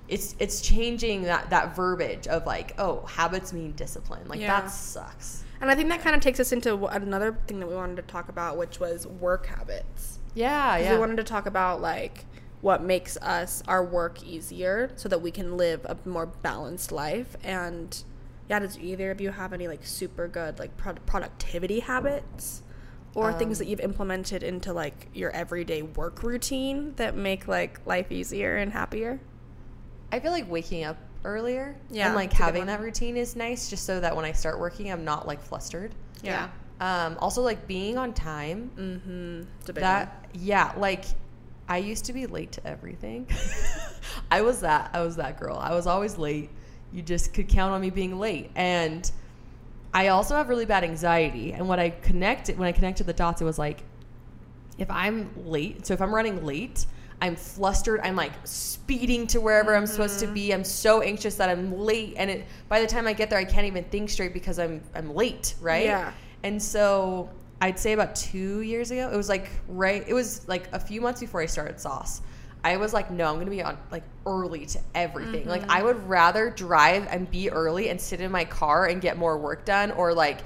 [SPEAKER 1] it's it's changing that that verbiage of like oh habits mean discipline like
[SPEAKER 3] Yeah.
[SPEAKER 1] that sucks
[SPEAKER 3] And I think that kind of takes us into another thing that we wanted to talk about, which was work habits.
[SPEAKER 1] yeah yeah
[SPEAKER 3] We wanted to talk about like what makes us our work easier so that we can live a more balanced life. And yeah, does either of you have any like super good like pro- productivity habits or things that
[SPEAKER 1] Um,
[SPEAKER 3] you've implemented into like your everyday work routine that make like life easier and happier?
[SPEAKER 1] I feel like waking up earlier
[SPEAKER 3] Yeah,
[SPEAKER 1] and like
[SPEAKER 3] that's a good
[SPEAKER 1] having that routine is nice just so that when I start working I'm not like flustered.
[SPEAKER 2] Yeah.
[SPEAKER 1] Um, also like being on time.
[SPEAKER 3] Mm-hmm. It's a big
[SPEAKER 1] That yeah, like I used to be late to everything. I was that I was that girl. I was always late. You just could count on me being late. And I also have really bad anxiety. And what I connected when I connected the dots, it was like if I'm late, so if I'm running late, I'm flustered. I'm like speeding to wherever I'm supposed to mm-hmm. be. I'm so anxious that I'm late, and it by the time I get there, I can't even think straight because I'm I'm late, right?
[SPEAKER 3] Yeah.
[SPEAKER 1] And so I'd say about two years ago, it was like right. It was like a few months before I started Sauce. I was like, no, I'm gonna be on like early to everything. Like I mm-hmm. would rather drive and be early and sit in my car and get more work done, or like,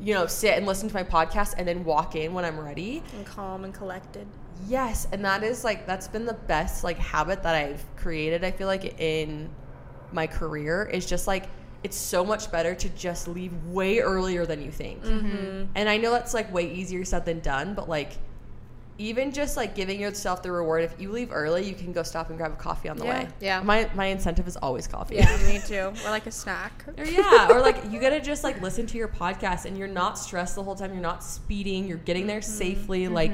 [SPEAKER 1] you know, sit and listen to my podcast and then walk in when I'm ready.
[SPEAKER 3] and calm and collected.
[SPEAKER 1] Yes, and that is like that's been the best like habit that I've created. I feel like in my career is just like it's so much better to just leave way earlier than you think. Mm-hmm. And I know that's like way easier said than done, but like even just like giving yourself the reward if you leave early, you can go stop and grab a coffee on the
[SPEAKER 3] Yeah.
[SPEAKER 1] way.
[SPEAKER 2] Yeah.
[SPEAKER 1] My my incentive is always coffee.
[SPEAKER 3] Yeah, me too. Or like a snack.
[SPEAKER 1] Or yeah, or like you gotta just like listen to your podcast and you're not stressed the whole time. You're not speeding. You're getting there mm-hmm, safely. Mm-hmm. Like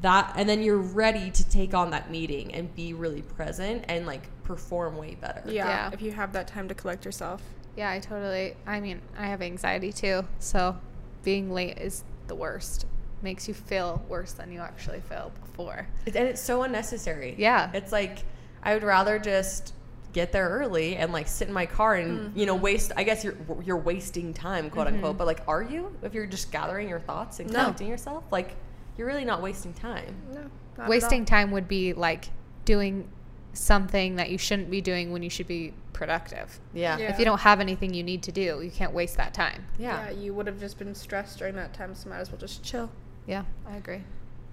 [SPEAKER 1] that, and then you're ready to take on that meeting and be really present and like perform way better.
[SPEAKER 3] Yeah,
[SPEAKER 2] Yeah.
[SPEAKER 3] if you have that time to collect yourself.
[SPEAKER 2] Yeah, I totally. I mean, I have anxiety too, so being late is the worst. Makes you feel worse than you actually feel before.
[SPEAKER 1] And it's so unnecessary.
[SPEAKER 2] Yeah.
[SPEAKER 1] it's like I would rather just get there early and like sit in my car and mm-hmm. you know waste. I guess you're you're wasting time, quote mm-hmm. unquote. But like, are you? If you're just gathering your thoughts and
[SPEAKER 3] No.
[SPEAKER 1] yourself, like you're really not wasting time.
[SPEAKER 3] No,
[SPEAKER 2] Wasting time would be like doing something that you shouldn't be doing when you should be productive.
[SPEAKER 1] Yeah,
[SPEAKER 3] Yeah.
[SPEAKER 2] If you don't have anything you need to do, you can't waste that time.
[SPEAKER 1] yeah.
[SPEAKER 3] Yeah. you would have just been stressed during that time, so might as well just chill.
[SPEAKER 2] Yeah, I agree.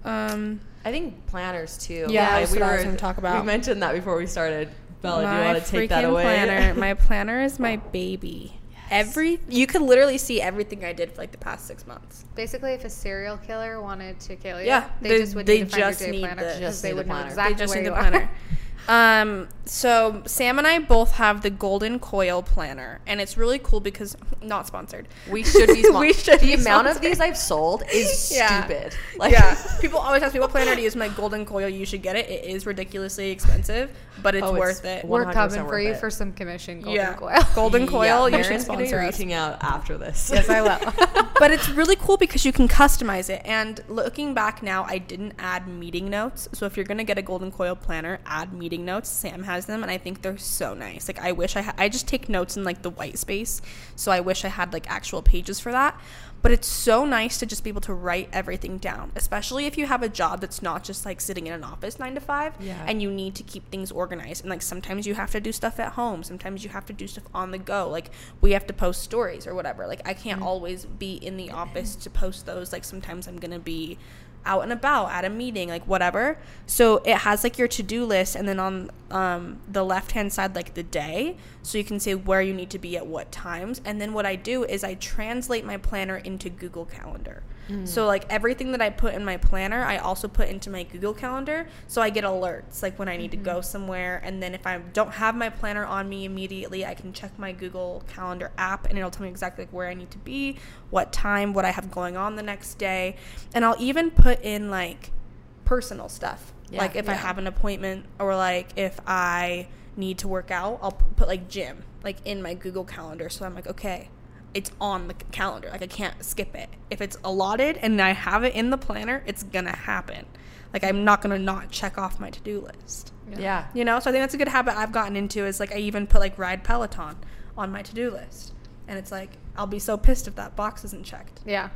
[SPEAKER 3] Um,
[SPEAKER 1] I think planners too.
[SPEAKER 3] Yeah,
[SPEAKER 1] Like,
[SPEAKER 3] that's what I was gonna talk about.
[SPEAKER 1] We mentioned that before we started. Bella, do you want to take that
[SPEAKER 3] freaking
[SPEAKER 1] away?
[SPEAKER 3] planner. my planner is my baby. Every you could literally see everything I did for like the past six months.
[SPEAKER 2] Basically, if a serial killer wanted to kill you,
[SPEAKER 3] Yeah,
[SPEAKER 2] they,
[SPEAKER 3] they-
[SPEAKER 2] just would
[SPEAKER 3] they
[SPEAKER 2] need to find
[SPEAKER 3] just
[SPEAKER 2] your day
[SPEAKER 3] need
[SPEAKER 2] planner
[SPEAKER 3] the-
[SPEAKER 2] because
[SPEAKER 1] just
[SPEAKER 2] they would
[SPEAKER 1] the
[SPEAKER 2] know
[SPEAKER 1] planner.
[SPEAKER 2] exactly
[SPEAKER 3] they just
[SPEAKER 2] where
[SPEAKER 3] need
[SPEAKER 2] you
[SPEAKER 3] the planner. um, so Sam and I both have the Golden Coil planner, and it's really cool because not sponsored.
[SPEAKER 1] We should be. Spon-
[SPEAKER 3] We should
[SPEAKER 1] The
[SPEAKER 3] be
[SPEAKER 1] amount of these I've sold is
[SPEAKER 3] Yeah.
[SPEAKER 1] stupid.
[SPEAKER 3] yeah, people always ask me what planner to use. My Golden Coil, you should get it. It is ridiculously expensive, but it's
[SPEAKER 1] Oh, it's
[SPEAKER 3] worth it.
[SPEAKER 2] We're coming for you
[SPEAKER 1] it.
[SPEAKER 2] for some commission, Golden
[SPEAKER 3] yeah,
[SPEAKER 2] Coil.
[SPEAKER 3] Golden Coil,
[SPEAKER 1] Yeah,
[SPEAKER 3] you should
[SPEAKER 1] Maren's be
[SPEAKER 3] sponsor us.
[SPEAKER 1] reaching out after this.
[SPEAKER 2] yes, I will.
[SPEAKER 3] but it's really cool because you can customize it. And looking back now, I didn't add meeting notes. So if you're gonna get a Golden Coil planner, add meeting notes. Sam has them, and I think they're so nice. Like I wish I ha- I just take notes in like the white space. So I wish I had like actual pages for that. But it's so nice to just be able to write everything down, especially if you have a job that's not just like sitting in an office nine to five
[SPEAKER 1] Yeah.
[SPEAKER 3] and you need to keep things organized. And like sometimes you have to do stuff at home, sometimes you have to do stuff on the go. Like we have to post stories or whatever. Like I can't mm. always be in the office to post those. Like sometimes I'm gonna be out and about at a meeting, like whatever. So it has like your to do list, and then on um, the left hand side, like the day. So you can say where you need to be at what times. And then what I do is I translate my planner into Google Calendar. Mm. So like everything that I put in my planner, I also put into my Google Calendar. So I get alerts like when I need to go mm-hmm. somewhere. And then if I don't have my planner on me immediately, I can check my Google Calendar app and it'll tell me exactly like where I need to be, what time, what I have going on the next day. And I'll even put in like personal stuff.
[SPEAKER 1] Yeah,
[SPEAKER 3] like if I have an appointment or like if I need to work out, I'll put like gym like in my Google Calendar. So I'm like, okay, it's on the calendar. Like I can't skip it. If it's allotted and I have it in the planner, it's gonna happen. Like I'm not gonna not check off my to do list.
[SPEAKER 1] yeah.
[SPEAKER 3] You know, so I think that's a good habit I've gotten into. Is like I even put like ride Peloton on my to do list, and it's like I'll be so pissed if that box isn't checked.
[SPEAKER 2] yeah,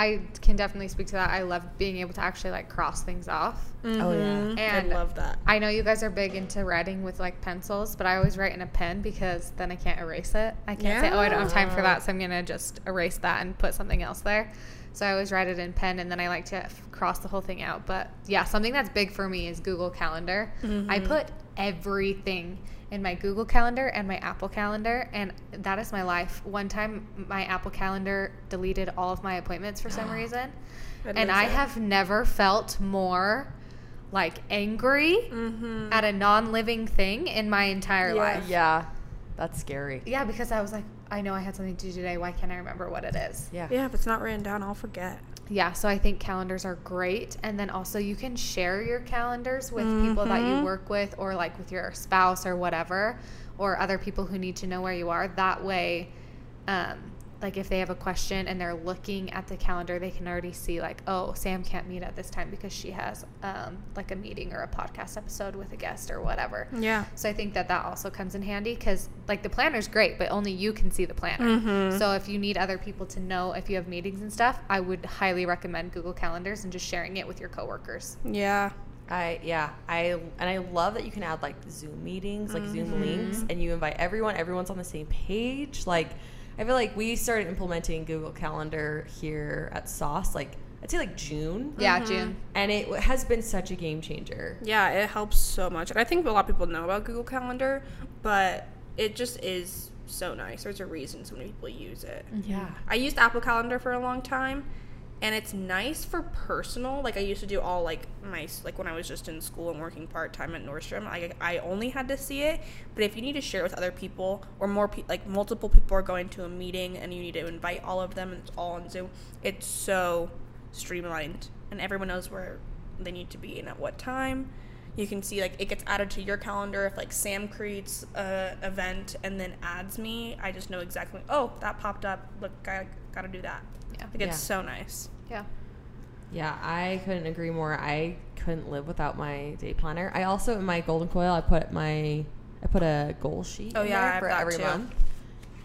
[SPEAKER 2] I can definitely speak to that. I love being able to actually like cross things off.
[SPEAKER 1] Oh yeah.
[SPEAKER 3] Mhm.
[SPEAKER 2] And
[SPEAKER 3] I love that.
[SPEAKER 2] I know you guys are big into writing with like pencils, but I always write in a pen because then I can't erase it. I can't say, oh, I don't have time for that, so I'm gonna just erase that and put something else there. So I always write it in pen, and then I like to f- cross the whole thing out. But yeah, something that's big for me is Google Calendar. I put everything in my Google Calendar and my Apple Calendar, and that is my life. One time, my Apple Calendar deleted all of my appointments for some reason,
[SPEAKER 3] I'd
[SPEAKER 2] and I
[SPEAKER 3] it.
[SPEAKER 2] have never felt more like angry at a non-living thing in my entire
[SPEAKER 3] Mm-hmm. Yeah.
[SPEAKER 2] life.
[SPEAKER 1] Yeah. That's scary.
[SPEAKER 2] Yeah, because I was like, I know I had something to do today. Why can't I remember what it is?
[SPEAKER 1] Yeah.
[SPEAKER 3] Yeah, if it's not written down, I'll forget.
[SPEAKER 2] Yeah, so I think calendars are great. And then also you can share your calendars with people that
[SPEAKER 3] Mm-hmm.
[SPEAKER 2] you work with or like with your spouse or whatever, or other people who need to know where you are. That way, um, like if they have a question and they're looking at the calendar, they can already see like, oh, Sam can't meet at this time because she has um, like a meeting or a podcast episode with a guest or whatever.
[SPEAKER 3] Yeah.
[SPEAKER 2] So I think that that also comes in handy because like the planner's great, but only you can see the planner.
[SPEAKER 3] Mm-hmm.
[SPEAKER 2] So if you need other people to know if you have meetings and stuff, I would highly recommend Google Calendars and just sharing it with your coworkers.
[SPEAKER 3] Yeah.
[SPEAKER 1] I yeah I and I love that you can add like Zoom meetings, like Zoom
[SPEAKER 2] Mm-hmm.
[SPEAKER 1] links, and you invite everyone. Everyone's on the same page. Like I feel like we started implementing Google Calendar here at Sauce, like I'd say like June,
[SPEAKER 2] Yeah, mm-hmm. June.
[SPEAKER 1] and it has been such a game changer.
[SPEAKER 3] Yeah, it helps so much. And I think a lot of people know about Google Calendar, but it just is so nice. There's a reason so many people use it.
[SPEAKER 1] Yeah,
[SPEAKER 3] I used Apple Calendar for a long time, and it's nice for personal. Like I used to do all like my like when I was just in school and working part time at Nordstrom. I I only had to see it, but if you need to share it with other people or more pe- like multiple people are going to a meeting and you need to invite all of them and it's all on Zoom, it's so streamlined and everyone knows where they need to be and at what time. You can see like it gets added to your calendar if like Sam creates a event and then adds me. I just know exactly. Oh, that popped up. Look, I gotta do that.
[SPEAKER 2] Yeah.
[SPEAKER 3] Like it's
[SPEAKER 1] Yeah.
[SPEAKER 3] so nice.
[SPEAKER 2] Yeah.
[SPEAKER 1] Yeah, I couldn't agree more. I couldn't live without my day planner. I also in my golden coil, I put my I put a goal sheet.
[SPEAKER 3] Oh,
[SPEAKER 1] in
[SPEAKER 3] yeah,
[SPEAKER 1] there for every
[SPEAKER 3] too.
[SPEAKER 1] month.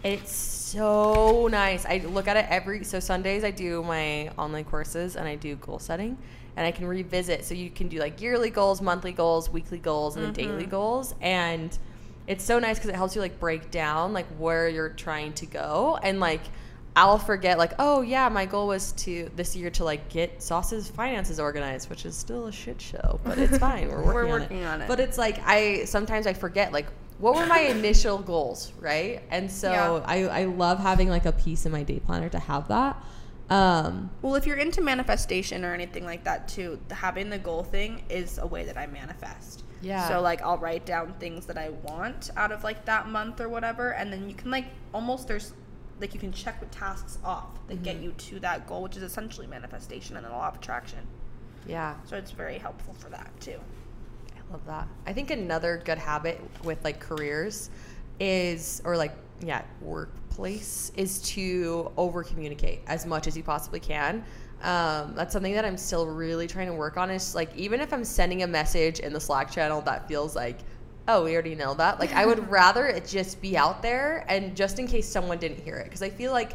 [SPEAKER 1] It's so nice. I look at it every so Sundays I do my online courses and I do goal setting and I can revisit. So you can do like yearly goals, monthly goals, weekly goals, and then daily
[SPEAKER 3] Mm-hmm.
[SPEAKER 1] goals. And it's so nice because it helps you like break down like where you're trying to go and like I'll forget like oh yeah my goal was to this year to like get Sauce's finances organized which is still a shit show but it's fine we're working,
[SPEAKER 3] We're
[SPEAKER 1] on,
[SPEAKER 3] working
[SPEAKER 1] it.
[SPEAKER 3] on it.
[SPEAKER 1] but it's like I sometimes I forget like what were my initial goals right and so
[SPEAKER 3] Yeah.
[SPEAKER 1] I I love having like a piece in my day planner to have that um
[SPEAKER 3] Well, if you're into manifestation or anything like that too, having the goal thing is a way that I manifest.
[SPEAKER 1] Yeah.
[SPEAKER 3] So like I'll write down things that I want out of like that month or whatever, and then you can like almost there's like you can check with tasks off that get you to that goal, which is essentially manifestation and then a law of attraction.
[SPEAKER 1] yeah
[SPEAKER 3] So it's very helpful for that too.
[SPEAKER 1] I love that. I think another good habit with like careers is, or like, yeah, workplace is to over communicate as much as you possibly can. Um, that's something that I'm still really trying to work on. Is like, even if I'm sending a message in the Slack channel that feels like, oh, we already know that, like, I would rather it just be out there and just in case someone didn't hear it. Because I feel like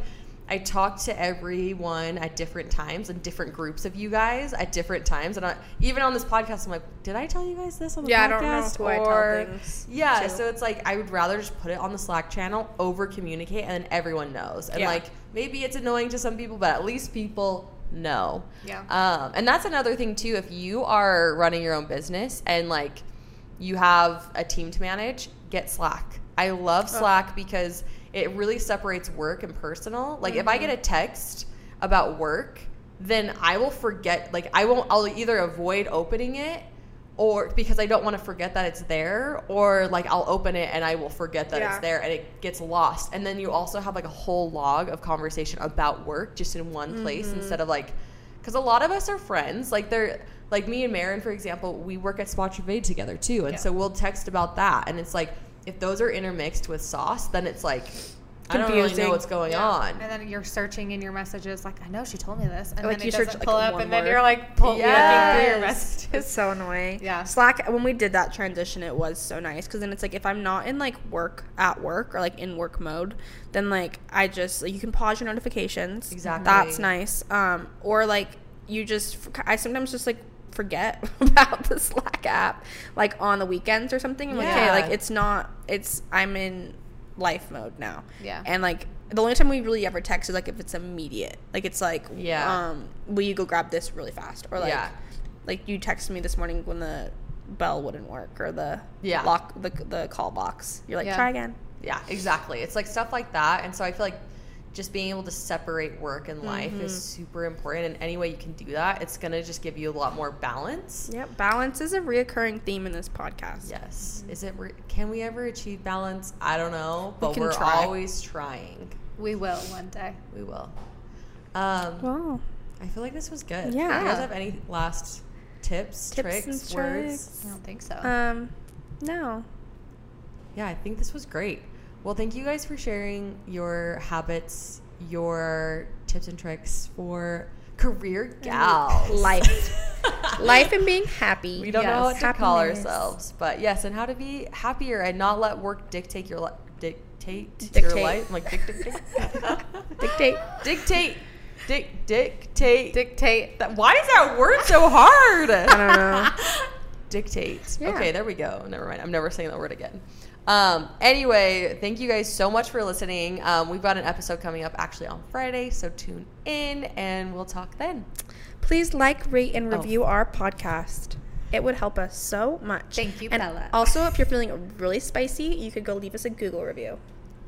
[SPEAKER 1] I talk to everyone at different times and different groups of you guys at different times. And I, even on this podcast, I'm like, did I tell you guys this on the
[SPEAKER 3] Yeah, I
[SPEAKER 1] podcast?
[SPEAKER 3] don't know who I tell
[SPEAKER 1] Or-
[SPEAKER 3] things
[SPEAKER 1] Yeah,
[SPEAKER 3] to.
[SPEAKER 1] so it's like I would rather just put it on the Slack channel, over communicate, and then everyone knows. And
[SPEAKER 3] Yeah.
[SPEAKER 1] like maybe it's annoying to some people, but at least people know.
[SPEAKER 2] Yeah.
[SPEAKER 1] Um, and that's another thing too. If you are running your own business and like you have a team to manage, get Slack. I love Slack because it really separates work and personal. Like if I get a text about work, then I will forget. Like I won't. I'll either avoid opening it. Or because I don't want to forget that it's there, or like I'll open it and I will forget that
[SPEAKER 3] Yeah.
[SPEAKER 1] it's there and it gets lost. And then you also have like a whole log of conversation about work just in one place
[SPEAKER 3] Mm-hmm.
[SPEAKER 1] instead of like because a lot of us are friends like they're like me and Maren for example we work at Spot Trade together too and
[SPEAKER 2] Yeah.
[SPEAKER 1] so we'll text about that and it's like if those are intermixed with sauce then it's like I don't really know what's going
[SPEAKER 2] Yeah.
[SPEAKER 1] on
[SPEAKER 2] And then you're searching in your messages, like, I know she told me this. And
[SPEAKER 3] Like,
[SPEAKER 2] then
[SPEAKER 3] you
[SPEAKER 2] it
[SPEAKER 3] search,
[SPEAKER 2] doesn't
[SPEAKER 3] like,
[SPEAKER 2] pull up,
[SPEAKER 3] one
[SPEAKER 2] and then you're like, pull, you're looking through your messages.
[SPEAKER 3] It's so annoying.
[SPEAKER 2] Yeah.
[SPEAKER 3] Slack, when we did that transition, it was so nice because then it's like if I'm not in like work at work or like in work mode, then like I just like, you can pause your notifications.
[SPEAKER 1] Exactly.
[SPEAKER 3] That's nice. Um, or like you just I sometimes just like forget about the Slack app like on the weekends or something. I'm like, okay,
[SPEAKER 1] Yeah.
[SPEAKER 3] like it's not. It's I'm in life mode now.
[SPEAKER 2] Yeah.
[SPEAKER 3] And like the only time we really ever text is like if it's immediate. Like it's like,
[SPEAKER 1] Yeah.
[SPEAKER 3] um, will you go grab this really fast? Or like,
[SPEAKER 1] Yeah.
[SPEAKER 3] like you texted me this morning when the bell wouldn't work or the
[SPEAKER 1] Yeah.
[SPEAKER 3] lock the the call box. You're like,
[SPEAKER 2] Yeah.
[SPEAKER 3] try again.
[SPEAKER 1] yeah exactly it's like stuff like that and so I feel like just being able to separate work and life is
[SPEAKER 3] Mm-hmm.
[SPEAKER 1] super important and any way you can do that it's gonna just give you a lot more balance
[SPEAKER 3] Yep. Balance is a reoccurring theme in this podcast.
[SPEAKER 1] yes is it re- can we ever achieve balance I don't know but
[SPEAKER 3] can
[SPEAKER 1] we are
[SPEAKER 3] try.
[SPEAKER 1] always trying
[SPEAKER 2] We will one day.
[SPEAKER 1] we will um
[SPEAKER 3] Wow.
[SPEAKER 1] I feel like this was good.
[SPEAKER 3] Yeah.
[SPEAKER 1] Do you guys have any last tips,
[SPEAKER 3] Tips
[SPEAKER 1] tricks,
[SPEAKER 3] and
[SPEAKER 1] words?
[SPEAKER 3] tricks.
[SPEAKER 2] I don't think so.
[SPEAKER 3] Um, no.
[SPEAKER 1] Yeah, I think this was great. Well, thank you guys for sharing your habits, your tips and tricks for career gals.
[SPEAKER 3] Life. Life and being happy.
[SPEAKER 1] We don't know what
[SPEAKER 2] Yes.
[SPEAKER 1] to call ourselves, but yes, and how to be happier and not let work dictate your life. Dictate, your life. I'm like dick.
[SPEAKER 3] Dictate.
[SPEAKER 1] dictate, dick, dictate.
[SPEAKER 2] Dictate.
[SPEAKER 1] That, why is that word so hard?
[SPEAKER 3] I don't know.
[SPEAKER 1] Dictate.
[SPEAKER 3] Yeah.
[SPEAKER 1] Okay, there we go. Never mind. I'm never saying that word again. Um, anyway, thank you guys so much for listening. Um, we've got an episode coming up actually on Friday, so tune in and we'll talk then.
[SPEAKER 3] Please like, rate, and
[SPEAKER 1] Oh.
[SPEAKER 3] review our podcast. It would help us so much.
[SPEAKER 2] Thank you,
[SPEAKER 3] and
[SPEAKER 2] Bella.
[SPEAKER 3] Also, if you're feeling really spicy, you could go leave us a Google review.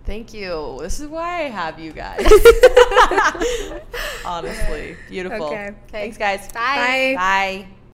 [SPEAKER 1] Thank you. This is why I have you guys. Honestly, beautiful.
[SPEAKER 3] Okay.
[SPEAKER 1] Thanks, guys.
[SPEAKER 2] Bye.
[SPEAKER 3] Bye.
[SPEAKER 1] Bye.